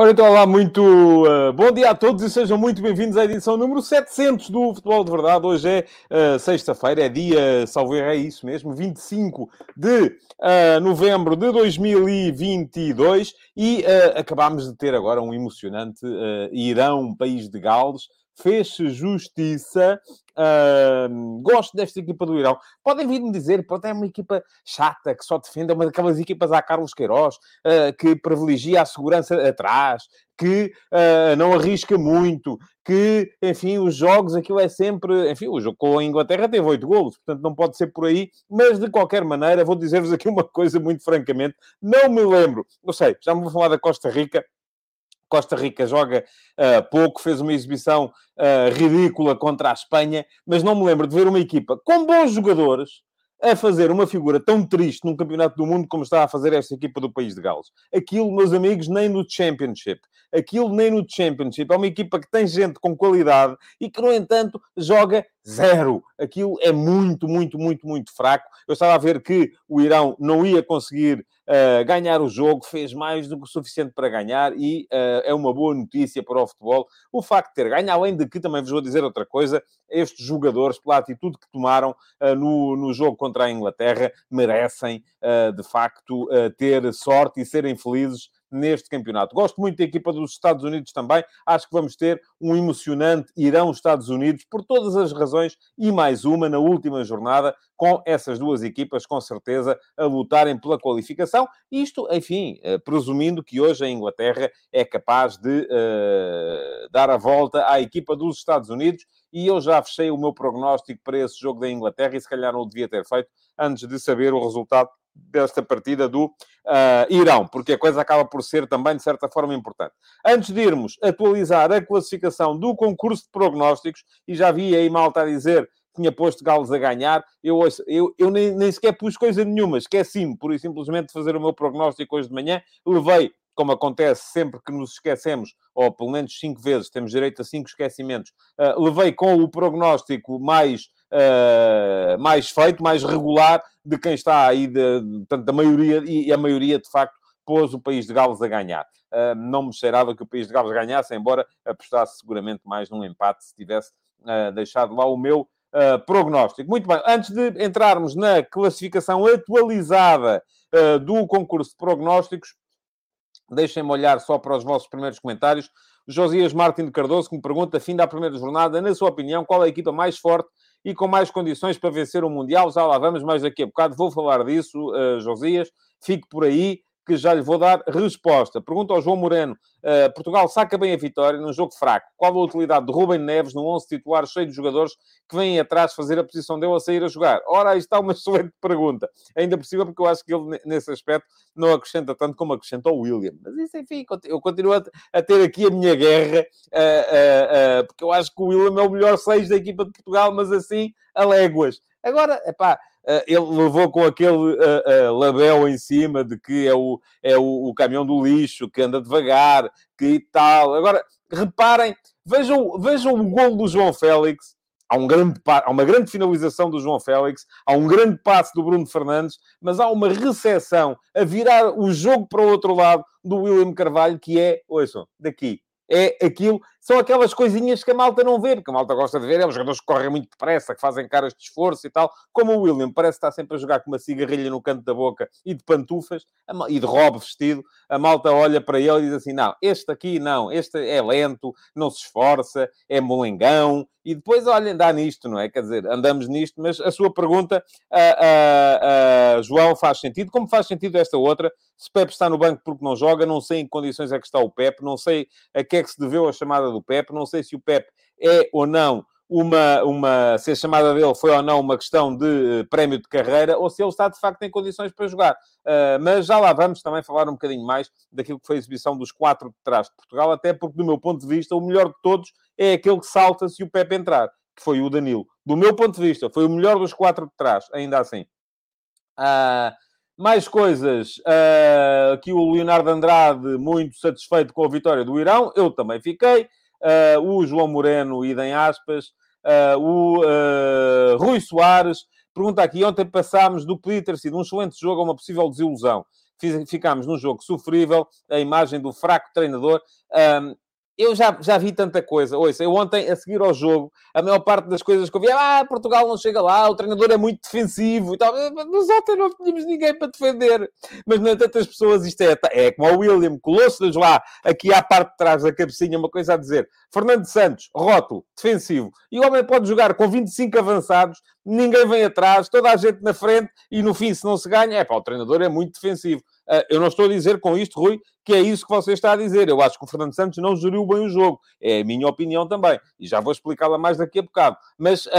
Ora, então, olá, muito uh, bom dia a todos e sejam muito bem-vindos à edição número 700 do Futebol de Verdade. Hoje é uh, sexta-feira, é dia, salvo erro, é isso mesmo, 25 de uh, novembro de 2022 e acabámos de ter agora um emocionante Irão, país de Gales, fez-se justiça. Uh, gosto desta equipa do Irão. Podem vir-me dizer, pode é uma equipa chata, que só defende, é uma daquelas equipas a Carlos Queiroz, uh, que privilegia a segurança atrás, que uh, não arrisca muito, que, enfim, os jogos, aquilo é sempre... Enfim, o jogo com a Inglaterra teve oito golos, portanto não pode ser por aí, mas de qualquer maneira, vou dizer-vos aqui uma coisa muito francamente, não me lembro, não sei, já me vou falar da Costa Rica, Costa Rica joga uh, pouco, fez uma exibição uh, ridícula contra a Espanha, mas não me lembro de ver uma equipa com bons jogadores a fazer uma figura tão triste num campeonato do mundo como está a fazer esta equipa do país de Gales. Aquilo, meus amigos, nem no Championship. Aquilo nem no Championship. É uma equipa que tem gente com qualidade e que, no entanto, joga zero. Aquilo é muito, muito, muito, muito fraco. Eu estava a ver que o Irão não ia conseguir uh, ganhar o jogo, fez mais do que o suficiente para ganhar e uh, é uma boa notícia para o futebol. O facto de ter ganho, além de que, também vos vou dizer outra coisa, estes jogadores, pela atitude que tomaram uh, no, no jogo contra a Inglaterra, merecem, de facto, ter sorte e serem felizes neste campeonato. Gosto muito da equipa dos Estados Unidos também. Acho que vamos ter um emocionante Irão-Estados Unidos por todas as razões e mais uma na última jornada, com essas duas equipas, com certeza, a lutarem pela qualificação. Isto, enfim, eh, presumindo que hoje a Inglaterra é capaz de uh, dar a volta à equipa dos Estados Unidos. E eu já fechei o meu prognóstico para esse jogo da Inglaterra e se calhar não o devia ter feito antes de saber o resultado desta partida do uh, Irão, porque a coisa acaba por ser também, de certa forma, importante. Antes de irmos atualizar a classificação do concurso de prognósticos, e já vi aí malta a dizer tinha posto Gales a ganhar, eu, eu, eu nem, nem sequer pus coisa nenhuma, esqueci-me, por e simplesmente, de fazer o meu prognóstico hoje de manhã, levei como acontece sempre que nos esquecemos, ou pelo menos cinco vezes, temos direito a cinco esquecimentos, uh, levei com o prognóstico mais uh, mais feito, mais regular de quem está aí, de, portanto, da maioria, e a maioria, de facto, pôs o país de Gales a ganhar. Uh, não me cheirava que o país de Gales ganhasse, embora apostasse seguramente mais num empate se tivesse uh, deixado lá o meu uh, prognóstico. Muito bem, antes de entrarmos na classificação atualizada do concurso de prognósticos, deixem-me olhar só para os vossos primeiros comentários. Josias Martin de Cardoso, que me pergunta, fim da primeira jornada, na sua opinião, qual é a equipa mais forte e com mais condições para vencer o Mundial. Já lá vamos, mais daqui a bocado vou falar disso, uh, Josias. Fique por aí que já lhe vou dar resposta. Pergunta ao João Moreno. Uh, Portugal saca bem a vitória num jogo fraco. Qual a utilidade de Rubem Neves num 11 titular cheio de jogadores que vêm atrás fazer a posição dele a sair a jogar? Ora, aí está uma excelente pergunta. Ainda cima, porque eu acho que ele, nesse aspecto, não acrescenta tanto como acrescenta o William. Mas isso, enfim, eu continuo a, ter aqui a minha guerra, uh, uh, porque eu acho que o William é o melhor 6 da equipa de Portugal, mas assim, a léguas. Agora, pá, eh, ele levou com aquele uh, uh, label em cima de que é, o, é o, o, caminhão do lixo, que anda devagar, que tal. Agora, reparem, vejam, vejam o gol do João Félix. Há, um grande, há uma grande finalização do João Félix, há um grande passe do Bruno Fernandes, mas há uma recessão a virar o jogo para o outro lado do William Carvalho, que é, ouçam, daqui, é aquilo, são aquelas coisinhas que a malta não vê, porque a malta gosta de ver, é os jogadores que correm muito depressa, que fazem caras de esforço e tal, como o William, parece estar sempre a jogar com uma cigarrilha no canto da boca e de pantufas, e de robe vestido, a malta olha para ele e diz assim, não, este aqui não, este é lento, não se esforça, é molengão, e depois, olhem, dá nisto, não é? Quer dizer, andamos nisto, mas a sua pergunta, uh, uh, uh, João, faz sentido, como faz sentido esta outra, se Pepe está no banco porque não joga, não sei em que condições é que está o Pepe, não sei a que é que se deveu a chamada do Pepe, não sei se o Pepe é ou não uma, uma, se a chamada dele foi ou não uma questão de prémio de carreira ou se ele está de facto em condições para jogar. Uh, mas já lá vamos também falar um bocadinho mais daquilo que foi a exibição dos quatro de trás de Portugal, até porque, do meu ponto de vista, o melhor de todos é aquele que salta se o Pepe entrar, que foi o Danilo. Do meu ponto de vista, foi o melhor dos quatro de trás, ainda assim. Uh, Mais coisas. Uh, aqui o Leonardo Andrade, muito satisfeito com a vitória do Irão. Eu também fiquei. Uh, o João Moreno, idem aspas. Uh, o Rui Soares pergunta aqui: ontem passámos do podia ter sido um excelente jogo a uma possível desilusão. Ficámos num jogo sofrível, a imagem do fraco treinador eu já, já vi tanta coisa. Ouça, eu ontem, a seguir ao jogo, a maior parte das coisas que eu vi, ah, Portugal não chega lá, o treinador é muito defensivo e tal. Mas ontem não tínhamos ninguém para defender. Mas, não tantas pessoas, isto é, é como o William, colou-se-nos lá, aqui à parte de trás da cabecinha, uma coisa a dizer. Fernando Santos, rótulo, defensivo. E o homem pode jogar com 25 avançados, ninguém vem atrás, toda a gente na frente, e no fim, se não se ganha, é pá, o treinador é muito defensivo. Ah, eu não estou a dizer com isto, Rui, que é isso que você está a dizer. Eu acho que o Fernando Santos não geriu bem o jogo. É a minha opinião também. E já vou explicá-la mais daqui a bocado. Mas uh,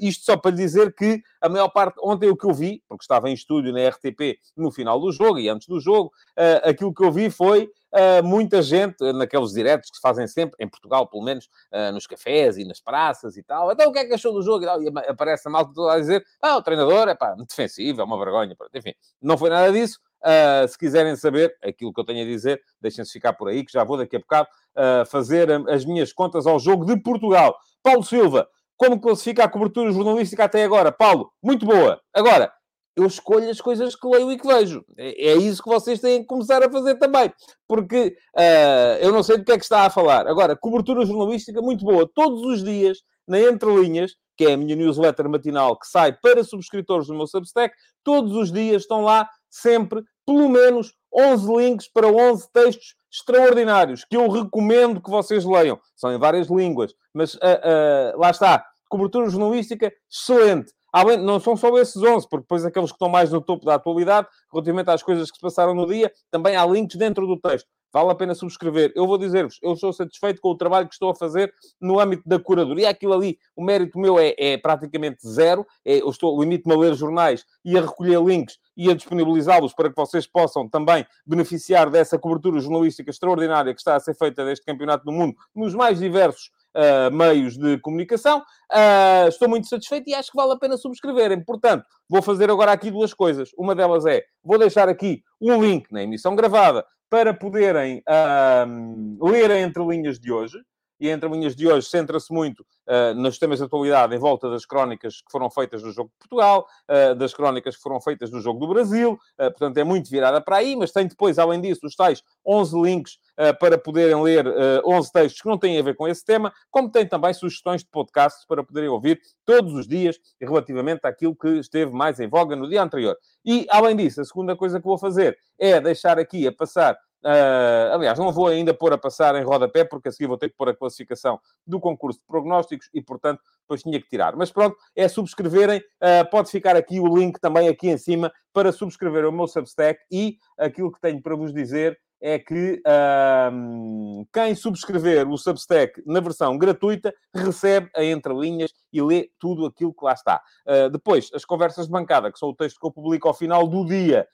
isto só para dizer que a maior parte, ontem o que eu vi, porque estava em estúdio na RTP no final do jogo e antes do jogo, uh, aquilo que eu vi foi Uh, muita gente, naqueles diretos que se fazem sempre, em Portugal pelo menos, uh, nos cafés e nas praças e tal. Então o que é que achou do jogo? E, tal, e aparece a malta toda a dizer: ah, o treinador é pá, defensivo, é uma vergonha. Enfim, não foi nada disso. Uh, se quiserem saber aquilo que eu tenho a dizer, deixem-se ficar por aí, que já vou daqui a bocado uh, fazer as minhas contas ao jogo de Portugal. Paulo Silva, como classifica a cobertura jornalística até agora? Paulo, muito boa. Agora, eu escolho as coisas que leio e que vejo. É, é isso que vocês têm que começar a fazer também. Porque uh, eu não sei do que é que está a falar. Agora, cobertura jornalística muito boa. Todos os dias, na Entre Linhas, que é a minha newsletter matinal que sai para subscritores do meu Substack, todos os dias estão lá sempre pelo menos 11 links para 11 textos extraordinários que eu recomendo que vocês leiam. São em várias línguas, mas uh, uh, lá está. Cobertura jornalística excelente. Além, não são só esses 11, porque depois aqueles que estão mais no topo da atualidade, relativamente às coisas que se passaram no dia, também há links dentro do texto. Vale a pena subscrever. Eu vou dizer-vos, eu estou satisfeito com o trabalho que estou a fazer no âmbito da curadoria. Aquilo ali, o mérito meu é, é praticamente zero. É, eu estou, limito-me a ler jornais e a recolher links e a disponibilizá-los para que vocês possam também beneficiar dessa cobertura jornalística extraordinária que está a ser feita deste Campeonato do Mundo nos mais diversos uh, meios de comunicação. Uh, estou muito satisfeito e acho que vale a pena subscreverem. Portanto, vou fazer agora aqui duas coisas. Uma delas é, vou deixar aqui um link na emissão gravada para poderem uh, ler a entrelinhas de hoje. E a entrelinhas de hoje centra-se muito uh, nos temas de atualidade em volta das crónicas que foram feitas no Jogo de Portugal, uh, das crónicas que foram feitas no Jogo do Brasil, uh, portanto é muito virada para aí, mas tem depois, além disso, os tais 11 links para poderem ler 11 textos que não têm a ver com esse tema, como tem também sugestões de podcasts para poderem ouvir todos os dias relativamente àquilo que esteve mais em voga no dia anterior. E, além disso, a segunda coisa que vou fazer é deixar aqui a passar Uh, aliás, não vou ainda pôr a passar em rodapé, porque a seguir vou ter que pôr a classificação do concurso de prognósticos e, portanto, depois tinha que tirar. Mas pronto, é subscreverem. Uh, pode ficar aqui o link também aqui em cima para subscrever o meu Substack e aquilo que tenho para vos dizer é que uh, quem subscrever o Substack na versão gratuita recebe a entrelinhas e lê tudo aquilo que lá está. Uh, depois, as conversas de bancada, que são o texto que eu publico ao final do dia.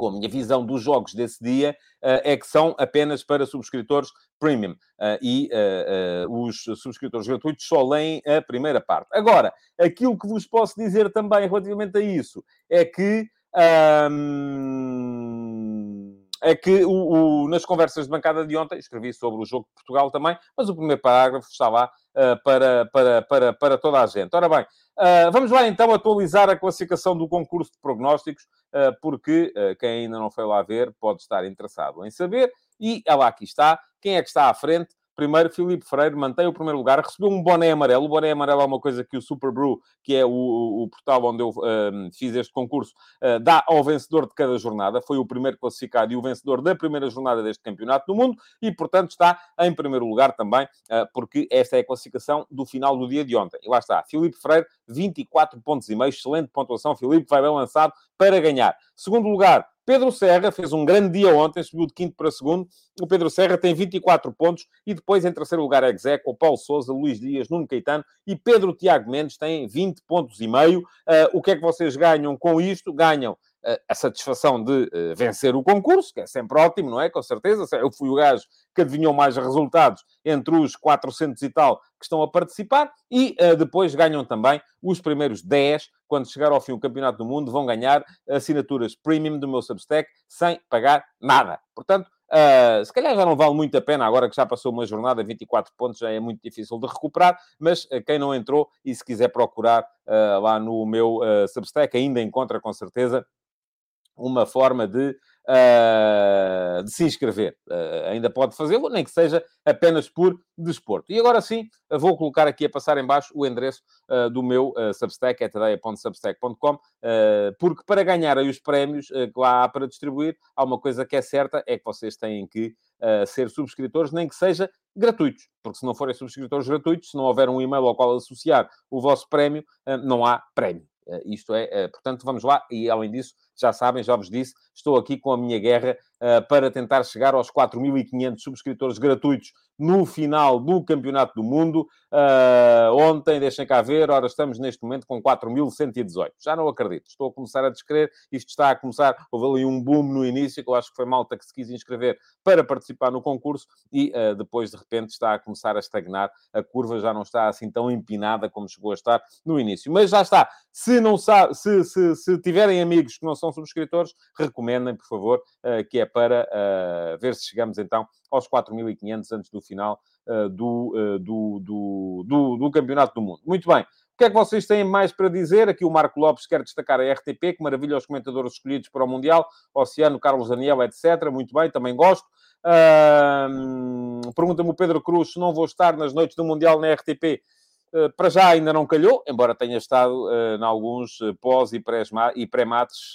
Com a minha visão dos jogos desse dia, uh, é que são apenas para subscritores premium. Uh, e uh, os subscritores gratuitos só leem a primeira parte. Agora, aquilo que vos posso dizer também relativamente a isso é que. É que o, o, nas conversas de bancada de ontem, escrevi sobre o jogo de Portugal também, mas o primeiro parágrafo está lá uh, para, para, para, para toda a gente. Ora bem, uh, vamos lá então atualizar a classificação do concurso de prognósticos, uh, porque quem ainda não foi lá ver pode estar interessado em saber. E ela aqui está. Quem é que está à frente? Primeiro, Filipe Freire mantém o primeiro lugar, recebeu um boné amarelo. O boné amarelo é uma coisa que o Super Brew, que é o, o portal onde eu um, fiz este concurso, uh, dá ao vencedor de cada jornada. Foi o primeiro classificado e o vencedor da primeira jornada deste campeonato do mundo e, portanto, está em primeiro lugar também, uh, porque esta é a classificação do final do dia de ontem. E lá está, Filipe Freire, 24 pontos e meio, excelente pontuação. Filipe vai bem lançado para ganhar. Segundo lugar, Pedro Serra fez um grande dia ontem, subiu de quinto para segundo. O Pedro Serra tem 24 pontos e depois, em terceiro lugar, é Execo, Paulo Souza, Luís Dias, Nuno Caetano e Pedro Tiago Mendes tem 20 pontos e meio. Uh, o que é que vocês ganham com isto? Ganham a satisfação de vencer o concurso, que é sempre ótimo, não é? Com certeza. Eu fui o gajo que adivinhou mais resultados entre os 400 e tal que estão a participar e depois ganham também os primeiros 10, quando chegar ao fim o Campeonato do Mundo, vão ganhar assinaturas premium do meu Substack sem pagar nada. Portanto, Uh, se calhar já não vale muito a pena, agora que já passou uma jornada, 24 pontos, já é muito difícil de recuperar, mas uh, quem não entrou e se quiser procurar uh, lá no meu Substack, ainda encontra com certeza uma forma de uh, de se inscrever. Uh, ainda pode fazê-lo, nem que seja apenas por desporto. E agora sim, vou colocar aqui a passar em baixo o endereço uh, do meu Substack, é tadeia.substack.com, porque para ganhar aí os prémios que lá há para distribuir, há uma coisa que é certa, é que vocês têm que ser subscritores, nem que seja gratuitos, porque se não forem subscritores gratuitos, se não houver um e-mail ao qual associar o vosso prémio, não há prémio. Isto é, portanto, vamos lá, e além disso, já sabem, já vos disse, estou aqui com a minha guerra uh, para tentar chegar aos 4.500 subscritores gratuitos no final do Campeonato do Mundo. Uh, ontem, deixem cá ver, ora, estamos neste momento com 4.118. Já não acredito, estou a começar a descrever, isto está a começar, houve ali um boom no início, que eu acho que foi malta que se quis inscrever para participar no concurso e uh, depois, de repente, está a começar a estagnar, a curva já não está assim tão empinada como chegou a estar no início. Mas já está, se não sabe, se, se, se tiverem amigos que não são subscritores, recomendem, por favor, uh, que é para ver se chegamos então aos 4.500 antes do final uh, do, uh, do, do, do, do Campeonato do Mundo. Muito bem. O que é que vocês têm mais para dizer? Aqui o Marco Lopes quer destacar a RTP, que maravilha os comentadores escolhidos para o Mundial, Oceano, Carlos Daniel, etc. Muito bem, também gosto. Uh, Pergunta-me o Pedro Cruz se não vou estar nas noites do Mundial na RTP. Uh, para já ainda não calhou, embora tenha estado uh, em alguns uh, pós e pré-mates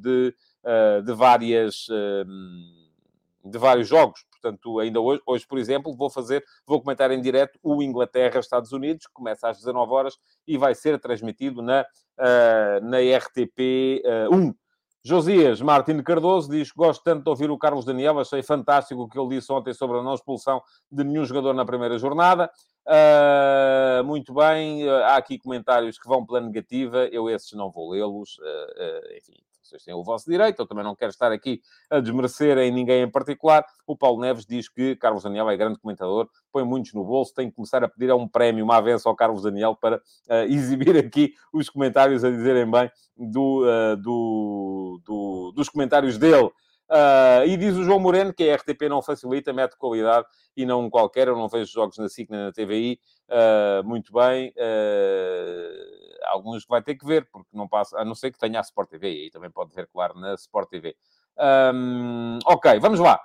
de, de várias de vários jogos. Portanto, ainda hoje, hoje, por exemplo, vou fazer, vou comentar em direto o Inglaterra-Estados Unidos, que começa às 19 horas e vai ser transmitido na, uh, na RTP uh, 1. Josias Martins Cardoso diz gosto tanto de ouvir o Carlos Daniel, achei fantástico o que ele disse ontem sobre a não expulsão de nenhum jogador na primeira jornada. Uh, muito bem, uh, há aqui comentários que vão pela negativa, eu esses não vou lê-los, uh, enfim, vocês têm o vosso direito, eu também não quero estar aqui a desmerecer em ninguém em particular. O Paulo Neves diz que Carlos Daniel é grande comentador, põe muitos no bolso, tem que começar a pedir a um prémio, uma avença ao Carlos Daniel para uh, exibir aqui os comentários a dizerem bem do, uh, do, do, dos comentários dele. Uh, e diz o João Moreno que a RTP não facilita, mete qualidade e não qualquer. Eu não vejo jogos na SIC nem na TVI. Uh, muito bem. Uh, alguns que vai ter que ver, porque não passa, a não ser que tenha a Sport TV, e aí também pode ver, claro, na Sport TV. Um, ok, vamos lá.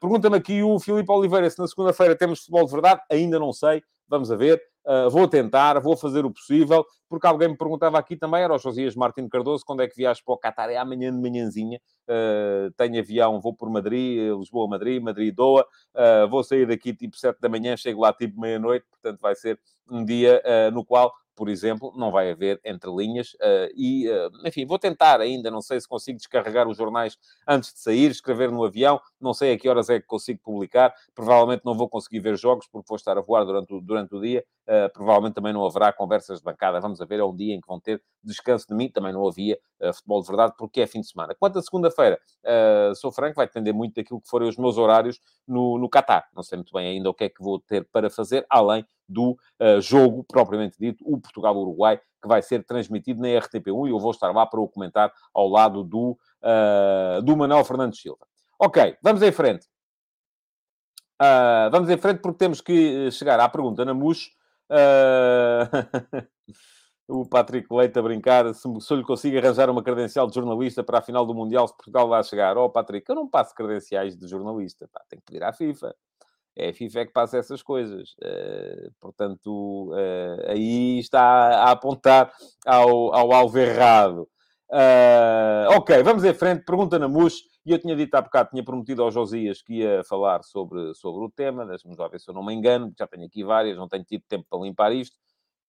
Pergunta-me aqui o Filipe Oliveira se na segunda-feira temos futebol de verdade. Ainda não sei, vamos a ver. Uh, vou tentar, vou fazer o possível, porque alguém me perguntava aqui também, era o Josias Martins Cardoso, quando é que viajas para o Qatar? É amanhã de manhãzinha. Uh, tenho avião, vou por Madrid, Lisboa-Madrid, Madrid-Doa. Uh, vou sair daqui tipo 7 da manhã, chego lá tipo meia-noite, portanto vai ser um dia no qual por exemplo, não vai haver entre linhas. Uh, e, uh, enfim, vou tentar ainda, não sei se consigo descarregar os jornais antes de sair, escrever no avião, não sei a que horas é que consigo publicar. Provavelmente não vou conseguir ver jogos porque vou estar a voar durante o, durante o dia. Uh, provavelmente também não haverá conversas de bancada. Vamos a ver, é um dia em que vão ter descanso de mim. Também não havia futebol de verdade porque é fim de semana. Quanto à segunda-feira, sou franco, vai depender muito daquilo que forem os meus horários no, no Qatar. Não sei muito bem ainda o que é que vou ter para fazer, além do uh, jogo propriamente dito, o Portugal-Uruguai, que vai ser transmitido na RTP1 e eu vou estar lá para o comentar ao lado do, uh, do Manuel Fernandes Silva. Ok, vamos em frente. Uh, vamos em frente porque temos que chegar à pergunta na MUS. o Patrick Leite a brincar se, se eu lhe consigo arranjar uma credencial de jornalista para a final do Mundial se Portugal vai chegar. Oh, Patrick, eu não passo credenciais de jornalista. Pá, tenho que pedir à FIFA. É a FIFA é que passa essas coisas. Uh, portanto, uh, aí está a apontar ao, ao alvo errado. Uh, ok, vamos em frente. Pergunta na MUS. E eu tinha dito há bocado, tinha prometido ao Josias que ia falar sobre, sobre o tema. Deixa-me já ver se eu não me engano, já tenho aqui várias, não tenho tido tempo para limpar isto.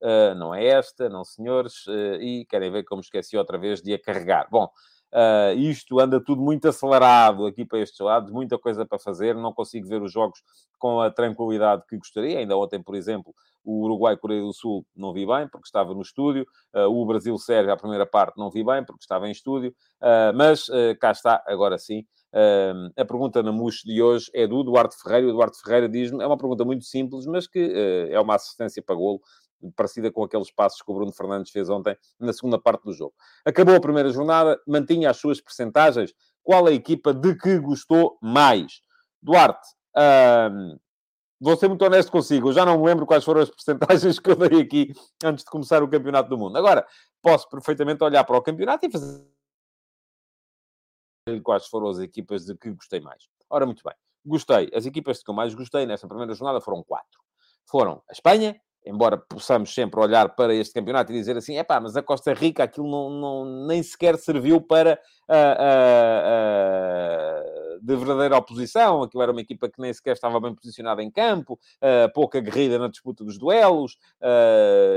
Uh, não é esta, não senhores. Uh, e querem ver como esqueci outra vez de a carregar. Bom, Uh, isto anda tudo muito acelerado aqui para estes lados, muita coisa para fazer, não consigo ver os jogos com a tranquilidade que gostaria. Ainda ontem, por exemplo, o Uruguai-Coreia do Sul não vi bem, porque estava no estúdio. Uh, o Brasil-Sérvia, a primeira parte, não vi bem, porque estava em estúdio. Uh, mas cá está, agora sim. a pergunta na MUX de hoje é do Duarte Ferreira. O Duarte Ferreira diz-me, é uma pergunta muito simples, mas que é uma assistência para golo parecida com aqueles passos que o Bruno Fernandes fez ontem na segunda parte do jogo. Acabou a primeira jornada, mantinha as suas percentagens. Qual a equipa de que gostou mais? Duarte, hum, vou ser muito honesto consigo, eu já não me lembro quais foram as percentagens que eu dei aqui antes de começar o Campeonato do Mundo. Agora, posso perfeitamente olhar para o campeonato e fazer quais foram as equipas de que gostei mais. Ora, muito bem. Gostei. As equipas de que eu mais gostei nesta primeira jornada foram quatro. Foram a Espanha, embora possamos sempre olhar para este campeonato e dizer assim, é pá, mas a Costa Rica aquilo não, não nem sequer serviu para uh, uh, de verdadeira oposição, aquilo era uma equipa que nem sequer estava bem posicionada em campo, uh, pouca guerrida na disputa dos duelos,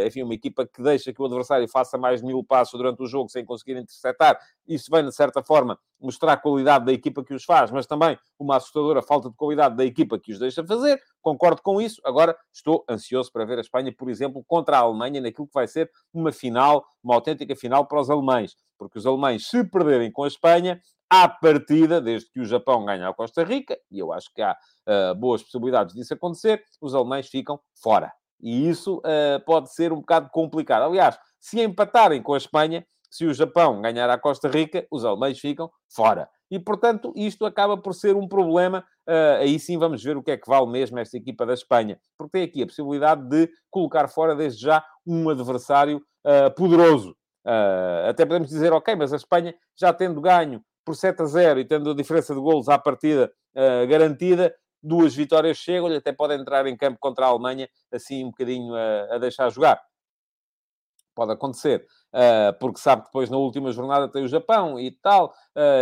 enfim, uma equipa que deixa que o adversário faça mais de mil passos durante o jogo sem conseguir interceptar, isso vem, de certa forma, mostrar a qualidade da equipa que os faz, mas também uma assustadora falta de qualidade da equipa que os deixa fazer, concordo com isso, agora estou ansioso para ver a Espanha, por exemplo, contra a Alemanha, naquilo que vai ser uma final, uma autêntica final para os alemães porque os alemães, se perderem com a Espanha, à partida, desde que o Japão ganhe a Costa Rica, e eu acho que há uh, boas possibilidades disso acontecer, os alemães ficam fora. E isso uh, pode ser um bocado complicado. Aliás, se empatarem com a Espanha, se o Japão ganhar a Costa Rica, os alemães ficam fora. E, portanto, isto acaba por ser um problema. Uh, aí sim vamos ver o que é que vale mesmo esta equipa da Espanha. Porque tem aqui a possibilidade de colocar fora, desde já, um adversário uh, poderoso. Uh, até podemos dizer, ok, mas a Espanha já tendo ganho por 7 a 0 e tendo a diferença de golos à partida uh, garantida, duas vitórias chegam-lhe, até pode entrar em campo contra a Alemanha, assim um bocadinho a, a deixar jogar. Pode acontecer, uh, porque sabe que depois na última jornada tem o Japão e tal,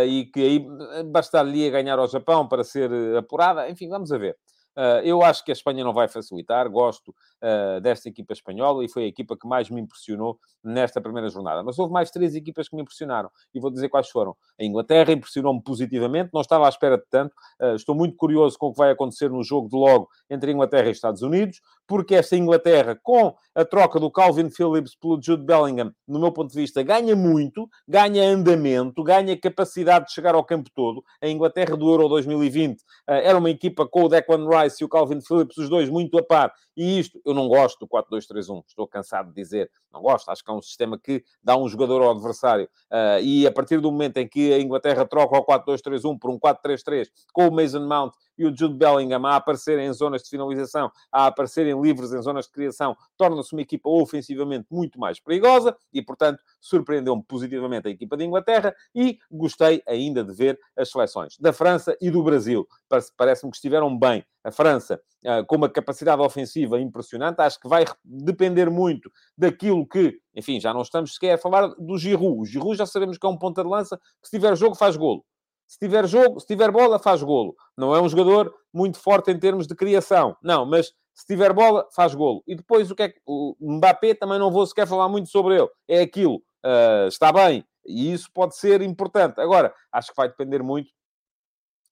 e que aí bastaria ganhar ao Japão para ser apurada. Enfim, vamos a ver. Uh, eu acho que a Espanha não vai facilitar, gosto uh, desta equipa espanhola e foi a equipa que mais me impressionou nesta primeira jornada. Mas houve mais três equipas que me impressionaram e vou dizer quais foram. A Inglaterra impressionou-me positivamente, não estava à espera de tanto. Uh, estou muito curioso com o que vai acontecer no jogo de logo entre Inglaterra e Estados Unidos, porque esta Inglaterra, com a troca do Calvin Phillips pelo Jude Bellingham, no meu ponto de vista, ganha muito, ganha andamento, ganha capacidade de chegar ao campo todo. A Inglaterra do Euro 2020 era uma equipa com o Declan Rice e o Calvin Phillips, os dois muito a par. E isto, eu não gosto do 4-2-3-1, estou cansado de dizer, não gosto. Acho que é um sistema que dá um jogador ao adversário. Uh, e a partir do momento em que a Inglaterra troca o 4-2-3-1 por um 4-3-3, com o Mason Mount e o Jude Bellingham a aparecerem em zonas de finalização, a aparecerem livres em zonas de criação, torna-se uma equipa ofensivamente muito mais perigosa e, portanto, surpreendeu-me positivamente a equipa de Inglaterra e gostei ainda de ver as seleções da França e do Brasil. Parece-me que estiveram bem. A França ah, com uma capacidade ofensiva impressionante, acho que vai depender muito daquilo que, enfim, já não estamos sequer a falar do Giroud. O Giroud já sabemos que é um ponta de lança que se tiver jogo faz golo. Se tiver jogo, se tiver bola, faz golo. Não é um jogador muito forte em termos de criação. Não, mas se tiver bola, faz golo. E depois o que é que... O Mbappé também não vou sequer falar muito sobre ele. É aquilo. Uh, está bem. E isso pode ser importante. Agora, acho que vai depender muito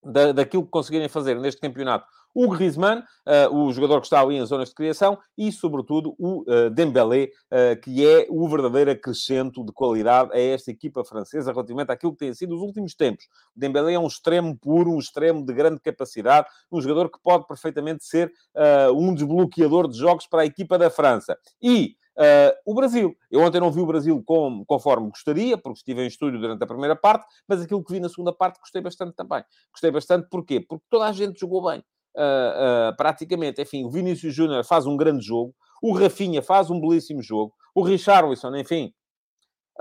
da, daquilo que conseguirem fazer neste campeonato o Griezmann, uh, o jogador que está ali em zonas de criação, e, sobretudo, o uh, Dembélé, uh, que é o verdadeiro acrescento de qualidade a esta equipa francesa relativamente àquilo que tem sido os últimos tempos. O Dembélé é um extremo puro, um extremo de grande capacidade, um jogador que pode perfeitamente ser um desbloqueador de jogos para a equipa da França. E Uh, o Brasil. Eu ontem não vi o Brasil com, conforme gostaria, porque estive em estúdio durante a primeira parte, mas aquilo que vi na segunda parte gostei bastante também. Gostei bastante porquê? Porque toda a gente jogou bem uh, uh, praticamente. Enfim, o Vinícius Júnior faz um grande jogo, o Rafinha faz um belíssimo jogo, o Richarlison, enfim,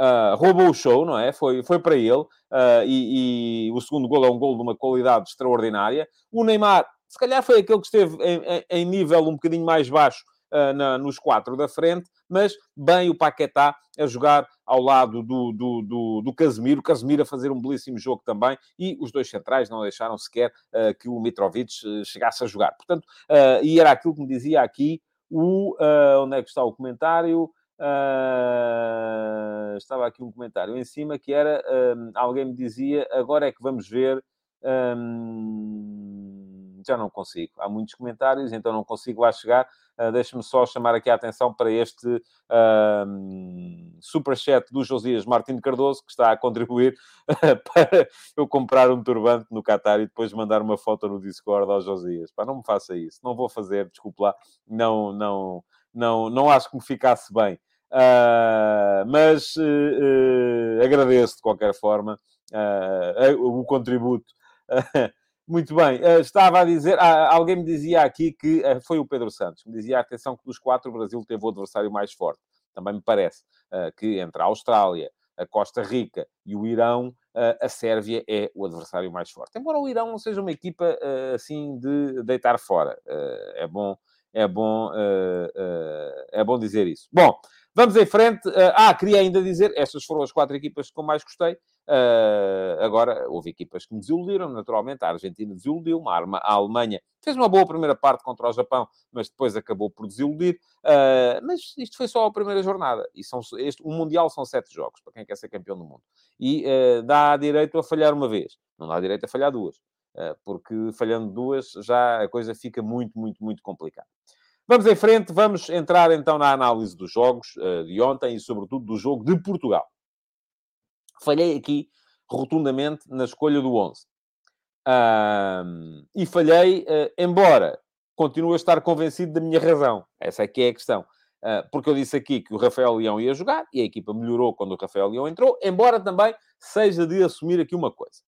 uh, roubou o show, não é? Foi, foi para ele, e, e, o segundo gol é um gol de uma qualidade extraordinária. O Neymar, se calhar foi aquele que esteve em, em, em nível um bocadinho mais baixo uh, na, nos quatro da frente, mas bem o Paquetá a jogar ao lado do, do, do, do Casemiro, Casemiro a fazer um belíssimo jogo também, e os dois centrais não deixaram sequer uh, que o Mitrovic uh, chegasse a jogar. Portanto, e era aquilo que me dizia aqui o... onde é que está o comentário? Uh, estava aqui um comentário em cima que era, um, alguém me dizia, agora é que vamos ver... Um, já não consigo. Há muitos comentários, então não consigo lá chegar. Uh, Deixa-me só chamar aqui a atenção para este uh, superchat do Josias Martins Cardoso, que está a contribuir para eu comprar um turbante no Qatar e depois mandar uma foto no Discord ao Josias. Pá, não me faça isso. Não vou fazer, desculpe lá. Não, não, não, não acho que me ficasse bem. Uh, mas uh, uh, agradeço de qualquer forma o contributo. Muito bem, estava a dizer, alguém me dizia aqui que foi o Pedro Santos, me dizia, atenção, que dos quatro o Brasil teve o adversário mais forte. Também me parece que entre a Austrália, a Costa Rica e o Irão, a Sérvia é o adversário mais forte. Embora o Irão não seja uma equipa assim de deitar fora, é bom, é bom, é bom dizer isso. Bom, Vamos em frente. Ah, queria ainda dizer, estas foram as quatro equipas que eu mais gostei. Uh, agora, houve equipas que me desiludiram, naturalmente. A Argentina desiludiu, a Alemanha fez uma boa primeira parte contra o Japão, mas depois acabou por desiludir. Uh, mas isto foi só a primeira jornada. E são, este, o Mundial são sete jogos, para quem quer ser campeão do mundo. E uh, dá direito a falhar uma vez, não dá direito a falhar duas. porque falhando duas, já a coisa fica muito, muito, muito complicada. Vamos em frente, vamos entrar então na análise dos jogos de ontem e, sobretudo, do jogo de Portugal. Falhei aqui rotundamente na escolha do 11. e falhei, uh, embora continue a estar convencido da minha razão. Essa é que é a questão. Uh, porque eu disse aqui que o Rafael Leão ia jogar e a equipa melhorou quando o Rafael Leão entrou, embora também seja de assumir aqui uma coisa.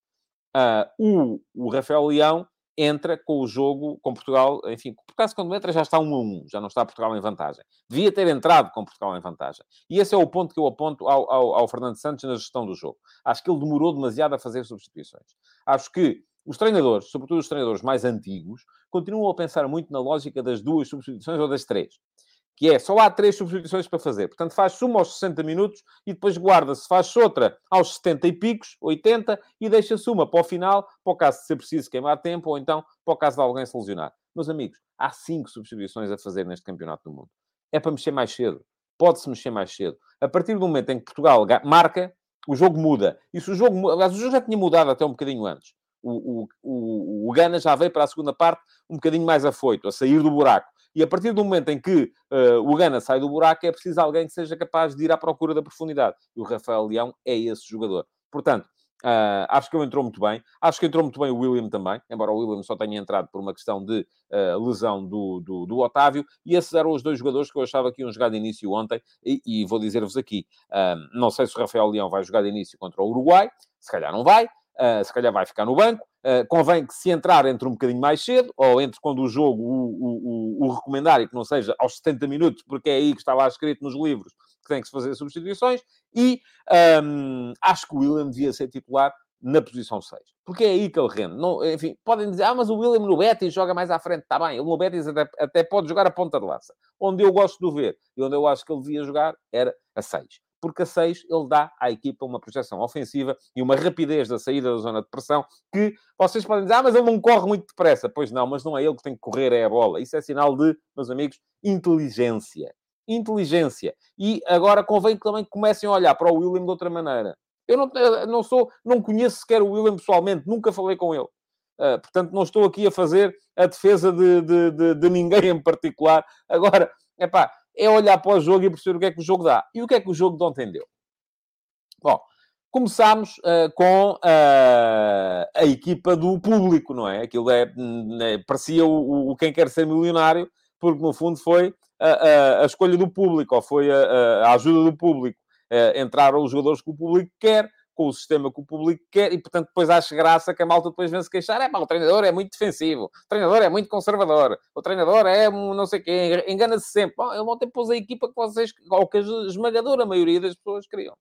o, o Rafael Leão entra com o jogo com Portugal, enfim, por acaso quando entra já está 1 a 1, já não está Portugal em vantagem. Devia ter entrado com Portugal em vantagem. E esse é o ponto que eu aponto ao, ao, ao Fernando Santos na gestão do jogo. Acho que ele demorou demasiado a fazer substituições. Acho que os treinadores, sobretudo os treinadores mais antigos, continuam a pensar muito na lógica das duas substituições ou das três que é só há três substituições para fazer. Portanto, faz uma aos 60 minutos e depois guarda-se, faz outra aos 70 e picos, 80, e deixa-se uma para o final, para o caso de ser preciso queimar tempo, ou então para o caso de alguém se lesionar. Meus amigos, há cinco substituições a fazer neste campeonato do mundo. É para mexer mais cedo. Pode-se mexer mais cedo. A partir do momento em que Portugal marca, o jogo muda. E se o jogo... O jogo já tinha mudado até um bocadinho antes. O, o, o, o Gana já veio para a segunda parte um bocadinho mais afoito, a sair do buraco. E a partir do momento em que uh, o Gana sai do buraco, é preciso alguém que seja capaz de ir à procura da profundidade. E o Rafael Leão é esse jogador. Portanto, uh, acho que ele entrou muito bem. Acho que entrou muito bem o William também, embora o William só tenha entrado por uma questão de uh, lesão do, do, do, Otávio. E esses eram os dois jogadores que eu achava que iam jogar de início ontem. E, e vou dizer-vos aqui, não sei se o Rafael Leão vai jogar de início contra o Uruguai. Se calhar não vai. Uh, se calhar vai ficar no banco. Uh, convém que se entrar entre um bocadinho mais cedo, ou entre quando o jogo o, o, o, o recomendar e que não seja aos 70 minutos, porque é aí que está lá escrito nos livros que tem que se fazer substituições. E um, acho que o William devia ser titular na posição 6. Porque é aí que ele rende. Não, enfim, podem dizer, ah, mas o William no Betis joga mais à frente. Está bem, ele no Betis até, até pode jogar a ponta de lança. Onde eu gosto de ver e onde eu acho que ele devia jogar era a 6 porque a 6 ele dá à equipa uma projeção ofensiva e uma rapidez da saída da zona de pressão que vocês podem dizer, ah, mas ele não corre muito depressa. Pois não, mas não é ele que tem que correr, é a bola. Isso é sinal de, meus amigos, inteligência. Inteligência. E agora convém que também comecem a olhar para o William de outra maneira. Eu não, não sou, não conheço sequer o William pessoalmente, nunca falei com ele. Uh, portanto, não estou aqui a fazer a defesa de, de, de, de ninguém em particular. Agora, é pá, é olhar para o jogo e perceber o que é que o jogo dá. E o que é que o jogo de ontem deu? Bom, começámos uh, com uh, a equipa do público, não é? Aquilo é, é parecia o, o, quem quer ser milionário, porque no fundo foi a, a, a escolha do público, ou foi a, a ajuda do público. Uh, entraram os jogadores que o público quer, com o sistema que o público quer e, portanto, depois acho graça que a malta depois vem se queixar. É pá, o treinador é muito defensivo, o treinador é muito conservador, o treinador é um não sei quê, engana-se sempre. Bom, ele ontem pôs a equipa que vocês, ou que a esmagadora maioria das pessoas queriam,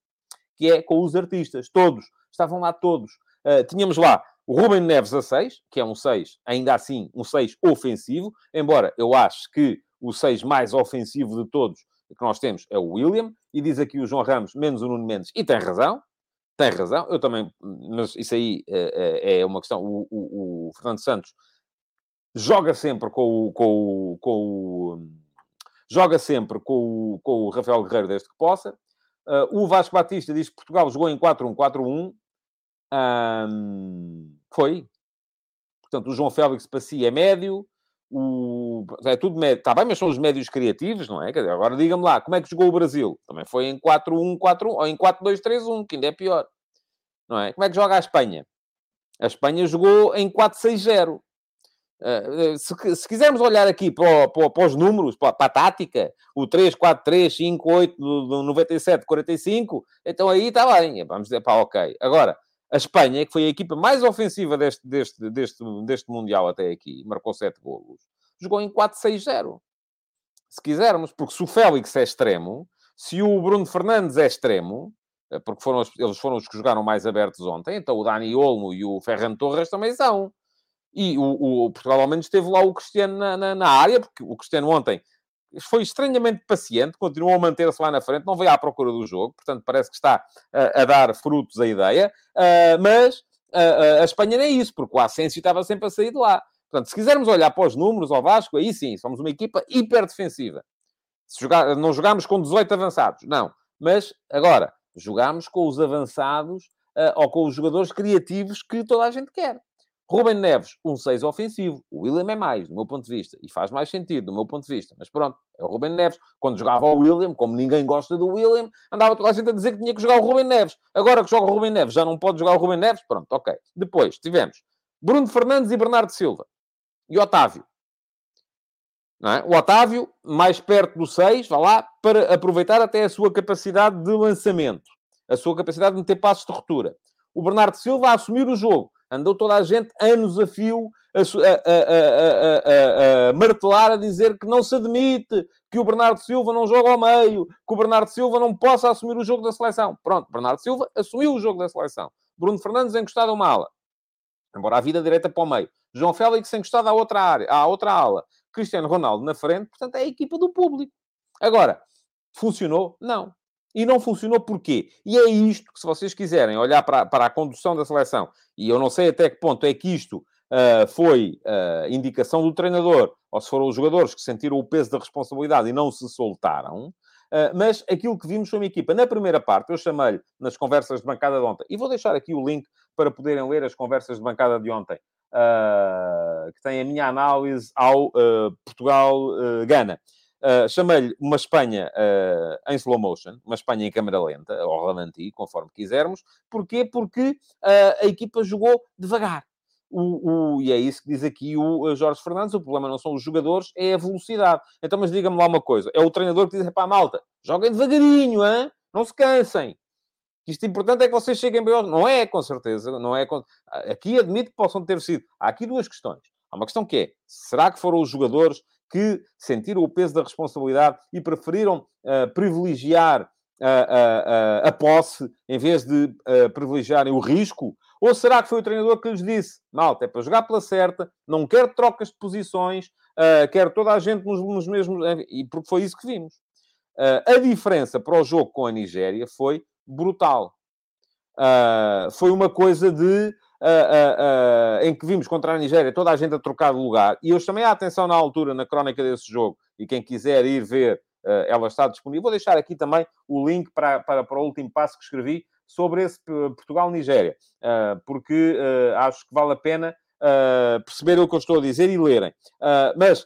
que é com os artistas, todos, estavam lá todos. Uh, tínhamos lá o Ruben Neves a 6, que é um 6, ainda assim, um 6 ofensivo, embora eu acho que o 6 mais ofensivo de todos que nós temos é o William, e diz aqui o João Ramos, menos o Nuno Mendes, e tem razão, tem razão, eu também, mas isso aí é, é uma questão. O, o, o, Fernando Santos joga sempre com o, com com joga sempre com com o Rafael Guerreiro desde que possa. Uh, o Vasco Batista diz que Portugal jogou em 4-1-4-1. Um, foi. Portanto, o João Félix para si é médio. O... É tudo médio. Está bem, mas são os médios criativos, não é? Dizer, agora diga-me lá, como é que jogou o Brasil? Também foi em 4-1-4-1 ou em 4-2-3-1, que ainda é pior. Não é? Como é que joga a Espanha? A Espanha jogou em 4-6-0. Uh, se, se, quisermos olhar aqui para, para, para os números, para, para, a tática, o 3, 4, 3, 5, 8 do, do 97, 45, então aí está bem, vamos dizer, pá, ok. Agora, a Espanha, que foi a equipa mais ofensiva deste, deste, deste, deste Mundial até aqui, marcou 7 golos, jogou em 4-6-0. Se quisermos, porque se o Félix é extremo, se o Bruno Fernandes é extremo, eh, porque foram, eles foram os que jogaram mais abertos ontem, então o Dani Olmo e o Ferran Torres também são. E o, o Portugal ao menos teve lá o Cristiano na, na, na, área, porque o Cristiano ontem foi estranhamente paciente, continuou a manter-se lá na frente, não veio à procura do jogo, portanto parece que está a, a dar frutos à ideia, uh, mas uh, a Espanha nem é isso, porque o Asensio estava sempre a sair de lá. Portanto, se quisermos olhar para os números ao Vasco, aí sim, somos uma equipa hiper defensiva. Se jogar, não jogámos com 18 avançados, não. Mas, agora, jogámos com os avançados uh, ou com os jogadores criativos que toda a gente quer. Ruben Neves, um 6 ofensivo. O William é mais, do meu ponto de vista. E faz mais sentido, do meu ponto de vista. Mas pronto, é o Ruben Neves. Quando jogava o William, como ninguém gosta do William, andava toda a gente a dizer que tinha que jogar o Ruben Neves. Agora que joga o Ruben Neves, já não pode jogar o Ruben Neves? Pronto, ok. Depois, tivemos Bruno Fernandes e Bernardo Silva. E Otávio. É? O Otávio, mais perto do 6, vá lá, para aproveitar até a sua capacidade de lançamento. A sua capacidade de meter passos de ruptura. O Bernardo Silva a assumir o jogo Andou toda a gente, anos a fio, a, a, a, a, martelar, a dizer que não se admite que o Bernardo Silva não joga ao meio, que o Bernardo Silva não possa assumir o jogo da seleção. Pronto, Bernardo Silva assumiu o jogo da seleção. Bruno Fernandes encostado a uma ala. Embora a vida direita para o meio. João Félix encostado à outra área, à outra ala. Cristiano Ronaldo na frente. Portanto, é a equipa do público. Agora, funcionou? Não. E não funcionou porquê? E é isto que, se vocês quiserem olhar para, para a condução da seleção, e eu não sei até que ponto é que isto uh, foi uh, indicação do treinador, ou se foram os jogadores que sentiram o peso da responsabilidade e não se soltaram, uh, mas aquilo que vimos foi uma equipa. Na primeira parte, eu chamei-lhe nas conversas de bancada de ontem, e vou deixar aqui o link para poderem ler as conversas de bancada de ontem, que tem a minha análise ao Portugal-Gana. Uh, Chamei-lhe uma Espanha uh, em slow motion, uma Espanha em câmera lenta, ou ralenti, conforme quisermos. Porquê? Porque uh, a equipa jogou devagar. O, o, e é isso que diz aqui o Jorge Fernandes: o problema não são os jogadores, é a velocidade. Então, mas diga-me lá uma coisa: é o treinador que diz para malta, joguem devagarinho, hein? não se cansem. Isto importante é que vocês cheguem bem aos... Não é, com certeza. Não é com... Aqui admito que possam ter sido. Há aqui duas questões. Há uma questão que é: será que foram os jogadores que sentiram o peso da responsabilidade e preferiram uh, privilegiar a, a, a, posse em vez de uh, privilegiarem o risco? Ou será que foi o treinador que lhes disse: malta, é para jogar pela certa, não quero trocas de posições, uh, quero toda a gente nos, nos mesmos. E porque foi isso que vimos. Uh, a diferença para o jogo com a Nigéria foi brutal. foi uma coisa de uh, uh, em que vimos contra a Nigéria toda a gente a trocar de lugar, e eu chamei a atenção na altura, na crónica desse jogo, e quem quiser ir ver, ela está disponível. Vou deixar aqui também o link para, para, para o último passo que escrevi sobre esse Portugal-Nigéria, porque acho que vale a pena perceber o que eu estou a dizer e lerem. mas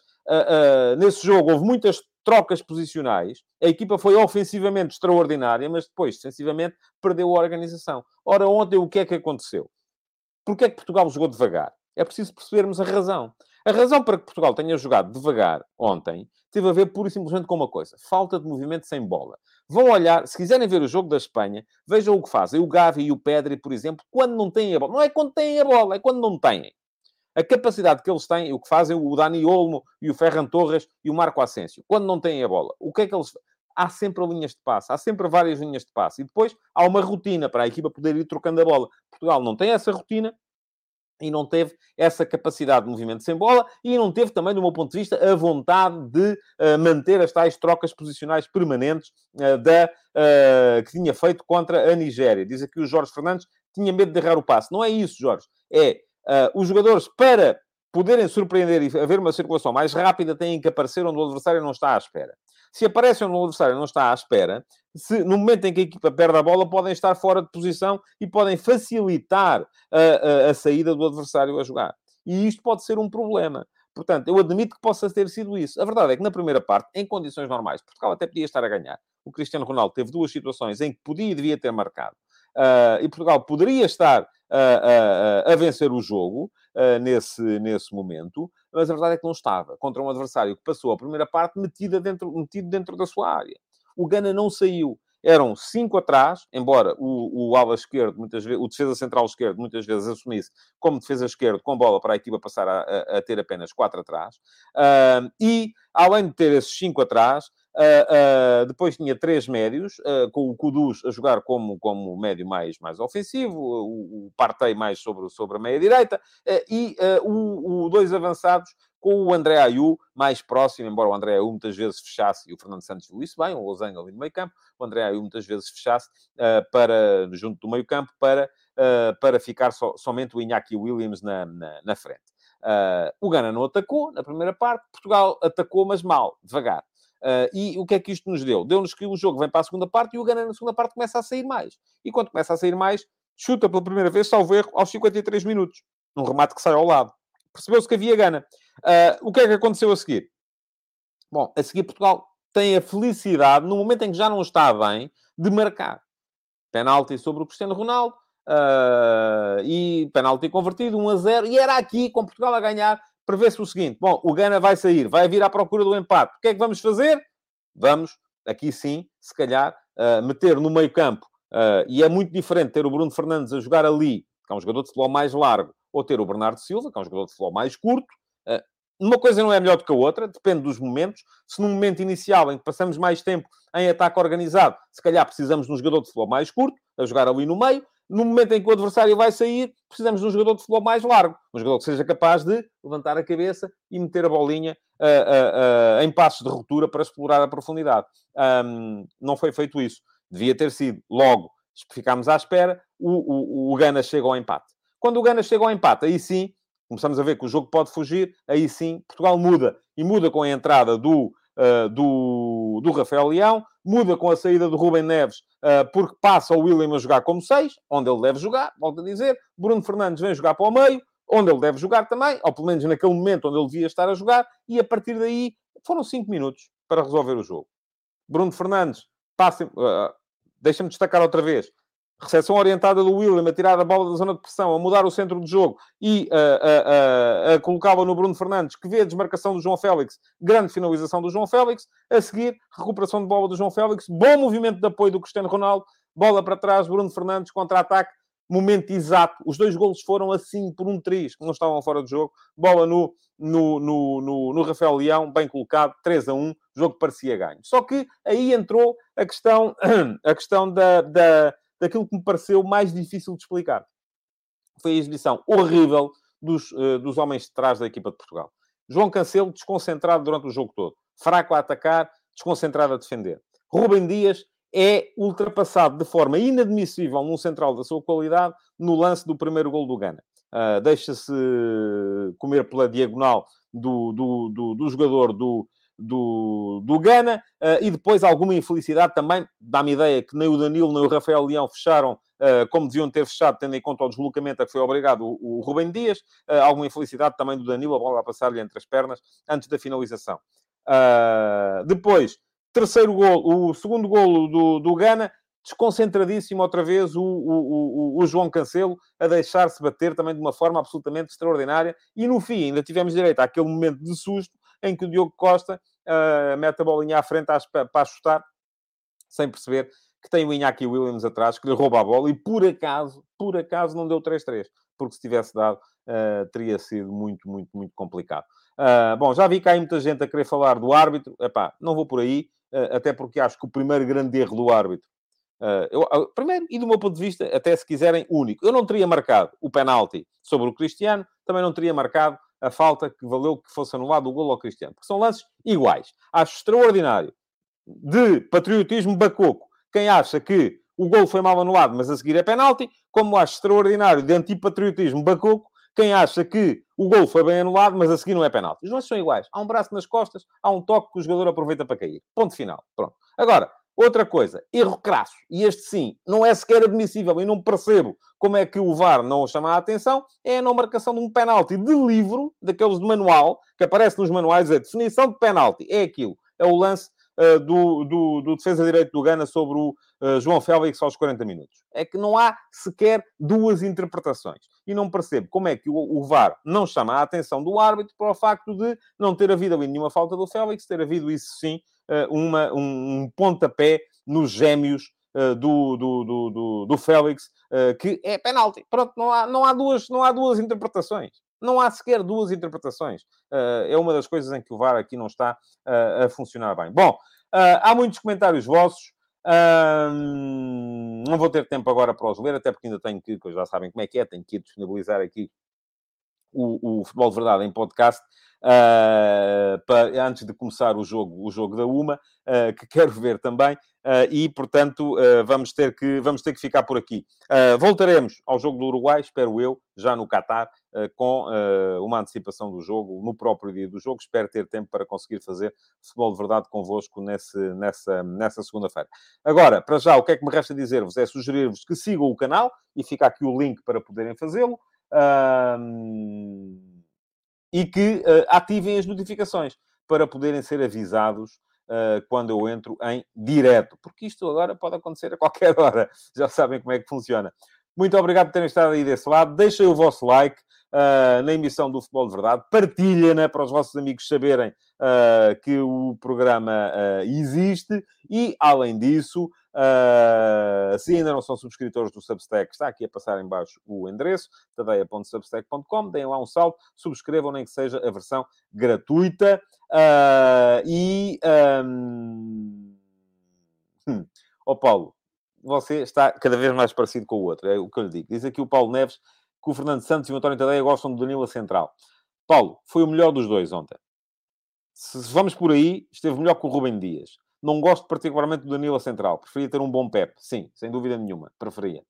nesse jogo houve muitas trocas posicionais, a equipa foi ofensivamente extraordinária, mas depois, defensivamente, perdeu a organização. Ora, ontem o que é que aconteceu? Porquê é que Portugal jogou devagar? É preciso percebermos a razão. A razão para que Portugal tenha jogado devagar ontem teve a ver pura e simplesmente com uma coisa: falta de movimento sem bola. Vão olhar, se quiserem ver o jogo da Espanha, vejam o que fazem o Gavi e o Pedri, por exemplo, quando não têm a bola. Não é quando têm a bola, é quando não têm. A capacidade que eles têm, o que fazem o Dani Olmo e o Ferran Torres e o Marco Asensio, quando não têm a bola. O que é que eles há sempre linhas de passe, há sempre várias linhas de passe. E depois há uma rotina para a equipa poder ir trocando a bola. Portugal não tem essa rotina e não teve essa capacidade de movimento sem bola e não teve também, do meu ponto de vista, a vontade de uh, manter as tais trocas posicionais permanentes uh, da, uh, que tinha feito contra a Nigéria. Diz aqui o Jorge Fernandes tinha medo de errar o passe. Não é isso, Jorge. É os jogadores para poderem surpreender e haver uma circulação mais rápida, têm que aparecer onde o adversário não está à espera. Se aparecem onde o adversário não está à espera, se, no momento em que a equipa perde a bola, podem estar fora de posição e podem facilitar a, a, a saída do adversário a jogar. E isto pode ser um problema. Portanto, eu admito que possa ter sido isso. A verdade é que na primeira parte, em condições normais, Portugal até podia estar a ganhar. O Cristiano Ronaldo teve duas situações em que podia e devia ter marcado. Uh, e Portugal poderia estar a, a, a vencer o jogo uh, nesse, nesse momento, mas a verdade é que não estava. Contra um adversário que passou a primeira parte metida dentro, metido dentro da sua área. O Gana não saiu. Eram cinco atrás, embora o, o ala esquerdo, muitas vezes, o defesa central esquerdo, muitas vezes assumisse como defesa esquerdo com bola para a equipa passar a, a, a ter apenas quatro atrás. Uh, e, além de ter esses cinco atrás, Uh, uh, depois tinha três médios, uh, com o Kudus a jogar como, como médio mais, mais ofensivo, o, o Partey mais sobre, sobre a meia-direita, e o, o, dois avançados com o André Ayu mais próximo, embora o André Ayu muitas vezes fechasse, e o Fernando Santos viu isso bem, o Losango ali no meio campo, o André Ayu muitas vezes fechasse para, junto do meio campo para, para ficar so, somente o Iñaki Williams na, na, na frente. o Gana não atacou na primeira parte, Portugal atacou, mas mal, devagar. Uh, e o que é que isto nos deu? Deu-nos que o jogo vem para a segunda parte e o Gana na segunda parte começa a sair mais. E quando começa a sair mais, chuta pela primeira vez, salvo erro, aos 53 minutos. Um remate que sai ao lado. Percebeu-se que havia Gana. Uh, o que é que aconteceu a seguir? Bom, a seguir Portugal tem a felicidade, no momento em que já não está bem, de marcar. Penalti sobre o Cristiano Ronaldo. Uh, e penalti convertido, 1 a 0. E era aqui, com Portugal a ganhar, prevê-se o seguinte: bom, o Gana vai sair, vai vir à procura do empate. O que é que vamos fazer? Vamos, aqui sim, se calhar, uh, meter no meio-campo. Uh, e é muito diferente ter o Bruno Fernandes a jogar ali, que é um jogador de futebol mais largo, ou ter o Bernardo Silva, que é um jogador de futebol mais curto. Uh, uma coisa não é melhor do que a outra, depende dos momentos. Se num momento inicial em que passamos mais tempo em ataque organizado, se calhar precisamos de um jogador de futebol mais curto, a jogar ali no meio no momento em que o adversário vai sair, precisamos de um jogador de futebol mais largo. Um jogador que seja capaz de levantar a cabeça e meter a bolinha uh, uh, uh, em passos de ruptura para explorar a profundidade. Um, não foi feito isso. Devia ter sido. Logo, ficámos à espera, o, o, o Gana chega ao empate. Quando o Gana chega ao empate, aí sim, começamos a ver que o jogo pode fugir, aí sim, Portugal muda. E muda com a entrada do do, do Rafael Leão, muda com a saída do Rubem Neves, uh, porque passa o William a jogar como 6, onde ele deve jogar, volto a dizer. Bruno Fernandes vem jogar para o meio, onde ele deve jogar também, ou pelo menos naquele momento onde ele devia estar a jogar, e a partir daí foram 5 minutos para resolver o jogo. Bruno Fernandes passa. Uh, Deixa-me destacar outra vez recepção orientada do William, a tirar a bola da zona de pressão, a mudar o centro do jogo e a, a, a colocá-la no Bruno Fernandes, que vê a desmarcação do João Félix, grande finalização do João Félix, a seguir, recuperação de bola do João Félix, bom movimento de apoio do Cristiano Ronaldo, bola para trás, Bruno Fernandes, contra-ataque, momento exato. Os dois golos foram assim por um triz, que não estavam fora de jogo. Bola no, no, no, no, no Rafael Leão, bem colocado, 3 a 1, jogo parecia ganho. Só que aí entrou a questão, a questão da, da daquilo que me pareceu mais difícil de explicar. Foi a exibição horrível dos, uh, dos homens de trás da equipa de Portugal. João Cancelo desconcentrado durante o jogo todo. Fraco a atacar, desconcentrado a defender. Rubem Dias é ultrapassado de forma inadmissível num central da sua qualidade no lance do primeiro gol do Gana. Uh, Deixa-se comer pela diagonal do, do, do, do jogador do, do, do Gana, uh, e depois alguma infelicidade também, dá-me ideia que nem o Danilo nem o Rafael Leão fecharam uh, como deviam ter fechado, tendo em conta o deslocamento a que foi obrigado o, o Rubem Dias, uh, alguma infelicidade também do Danilo, a bola a passar-lhe entre as pernas antes da finalização. depois, terceiro gol, o segundo golo do, do Gana, desconcentradíssimo outra vez o, o, o, o João Cancelo a deixar-se bater também de uma forma absolutamente extraordinária. E no fim, ainda tivemos direito àquele momento de susto em que o Diogo Costa uh, mete a bolinha à frente para chutar, sem perceber que tem o Iñaki Williams atrás, que lhe rouba a bola e por acaso, por acaso não deu 3-3, porque se tivesse dado, uh, teria sido muito, muito, muito complicado. Uh, bom, já vi que há muita gente a querer falar do árbitro, Epá, não vou por aí, uh, até porque acho que o primeiro grande erro do árbitro, eu, primeiro, e do meu ponto de vista, até se quiserem, único, eu não teria marcado o penalti sobre o Cristiano, também não teria marcado a falta que valeu que fosse anulado o golo ao Cristiano. Porque são lances iguais. Acho extraordinário de patriotismo bacoco quem acha que o golo foi mal anulado, mas a seguir é penalti, como acho extraordinário de antipatriotismo bacoco quem acha que o gol foi bem anulado, mas a seguir não é penalti. Os lances são iguais. Há um braço nas costas, há um toque que o jogador aproveita para cair. Ponto final. Pronto. Agora, outra coisa, erro crasso. E este sim, não é sequer admissível e não percebo como é que o VAR não chama a atenção, é a não marcação de um penalti de livro, daqueles de manual, que aparece nos manuais, a definição de penalti. É aquilo. É o lance uh, do, do, do, defesa direito do Gana sobre o uh, João Félix aos 40 minutos. É que não há sequer duas interpretações. E não percebo como é que o, o VAR não chama a atenção do árbitro para o facto de não ter havido ali nenhuma falta do Félix, ter havido, isso sim, uma, um, um pontapé nos gêmeos do, do, do, do, do Félix, que é penalti. Pronto, não há, não, há duas, não há duas interpretações. Não há sequer duas interpretações. Uh, é uma das coisas em que o VAR aqui não está uh, a funcionar bem. Bom, uh, há muitos comentários vossos. não vou ter tempo agora para os ler, até porque ainda tenho que, já sabem como é que é, tenho que disponibilizar aqui o, o Futebol de Verdade em podcast. Uh, para, antes de começar o jogo, o jogo da UMA, uh, que quero ver também, uh, e portanto vamos, ter que, vamos ter que ficar por aqui. voltaremos ao jogo do Uruguai, espero eu, já no Qatar, com uma antecipação do jogo, no próprio dia do jogo. Espero ter tempo para conseguir fazer futebol de verdade convosco nesse, nessa, nessa segunda-feira. Agora, para já, o que é que me resta dizer-vos é sugerir-vos que sigam o canal e fica aqui o link para poderem fazê-lo e que uh, ativem as notificações para poderem ser avisados uh, quando eu entro em direto, porque isto agora pode acontecer a qualquer hora, já sabem como é que funciona. Muito obrigado por terem estado aí desse lado, deixem o vosso like uh, na emissão do Futebol de Verdade, partilhem-na para os vossos amigos saberem que o programa existe e, além disso, Uh, se ainda não são subscritores do Substack, está aqui a passar em baixo o endereço, tadeia.substack.com, deem lá um salto, subscrevam, nem que seja a versão gratuita. Uh, e... Um... Oh, Paulo, você está cada vez mais parecido com o outro, é o que eu lhe digo. Diz aqui o Paulo Neves que o Fernando Santos e o António Tadeia gostam do Danilo a central. Paulo, foi o melhor dos dois ontem. Se vamos por aí, esteve melhor que o Rubem Dias. Não gosto particularmente do Danilo Central. Preferia ter um bom Pep. Sim, sem dúvida nenhuma. Preferia.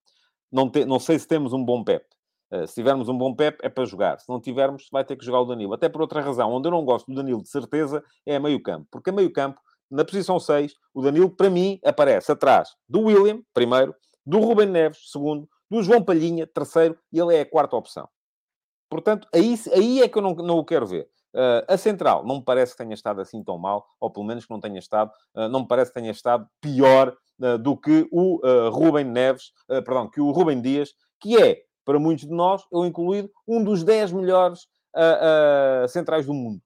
Não, te, não sei se temos um bom Pep. Uh, se tivermos um bom Pep, é para jogar. Se não tivermos, vai ter que jogar o Danilo. Até por outra razão. Onde eu não gosto do Danilo, de certeza, é a meio campo. Porque a meio campo, na posição 6, o Danilo, para mim, aparece atrás do William, primeiro, do Ruben Neves, segundo, do João Palhinha, terceiro, e ele é a quarta opção. Portanto, aí, aí é que eu não, não o quero ver. Uh, a central não me parece que tenha estado assim tão mal, ou pelo menos que não tenha estado, uh, não me parece que tenha estado pior uh, do que o Rubem Neves, perdão, que o Rubem Dias, que é, para muitos de nós, eu incluído, um dos 10 melhores centrais do mundo.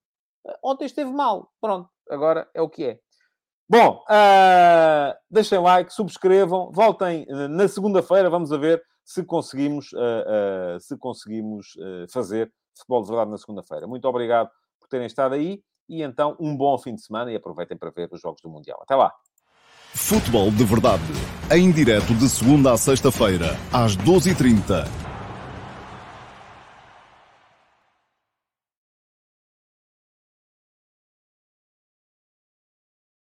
ontem esteve mal, pronto, agora é o que é. Bom, deixem like, subscrevam, voltem na segunda-feira, vamos a ver se conseguimos, se conseguimos fazer Futebol de Verdade na segunda-feira. Muito obrigado por terem estado aí e então um bom fim de semana e aproveitem para ver os Jogos do Mundial. Até lá! Futebol de Verdade, em direto de segunda a sexta-feira, às 12h30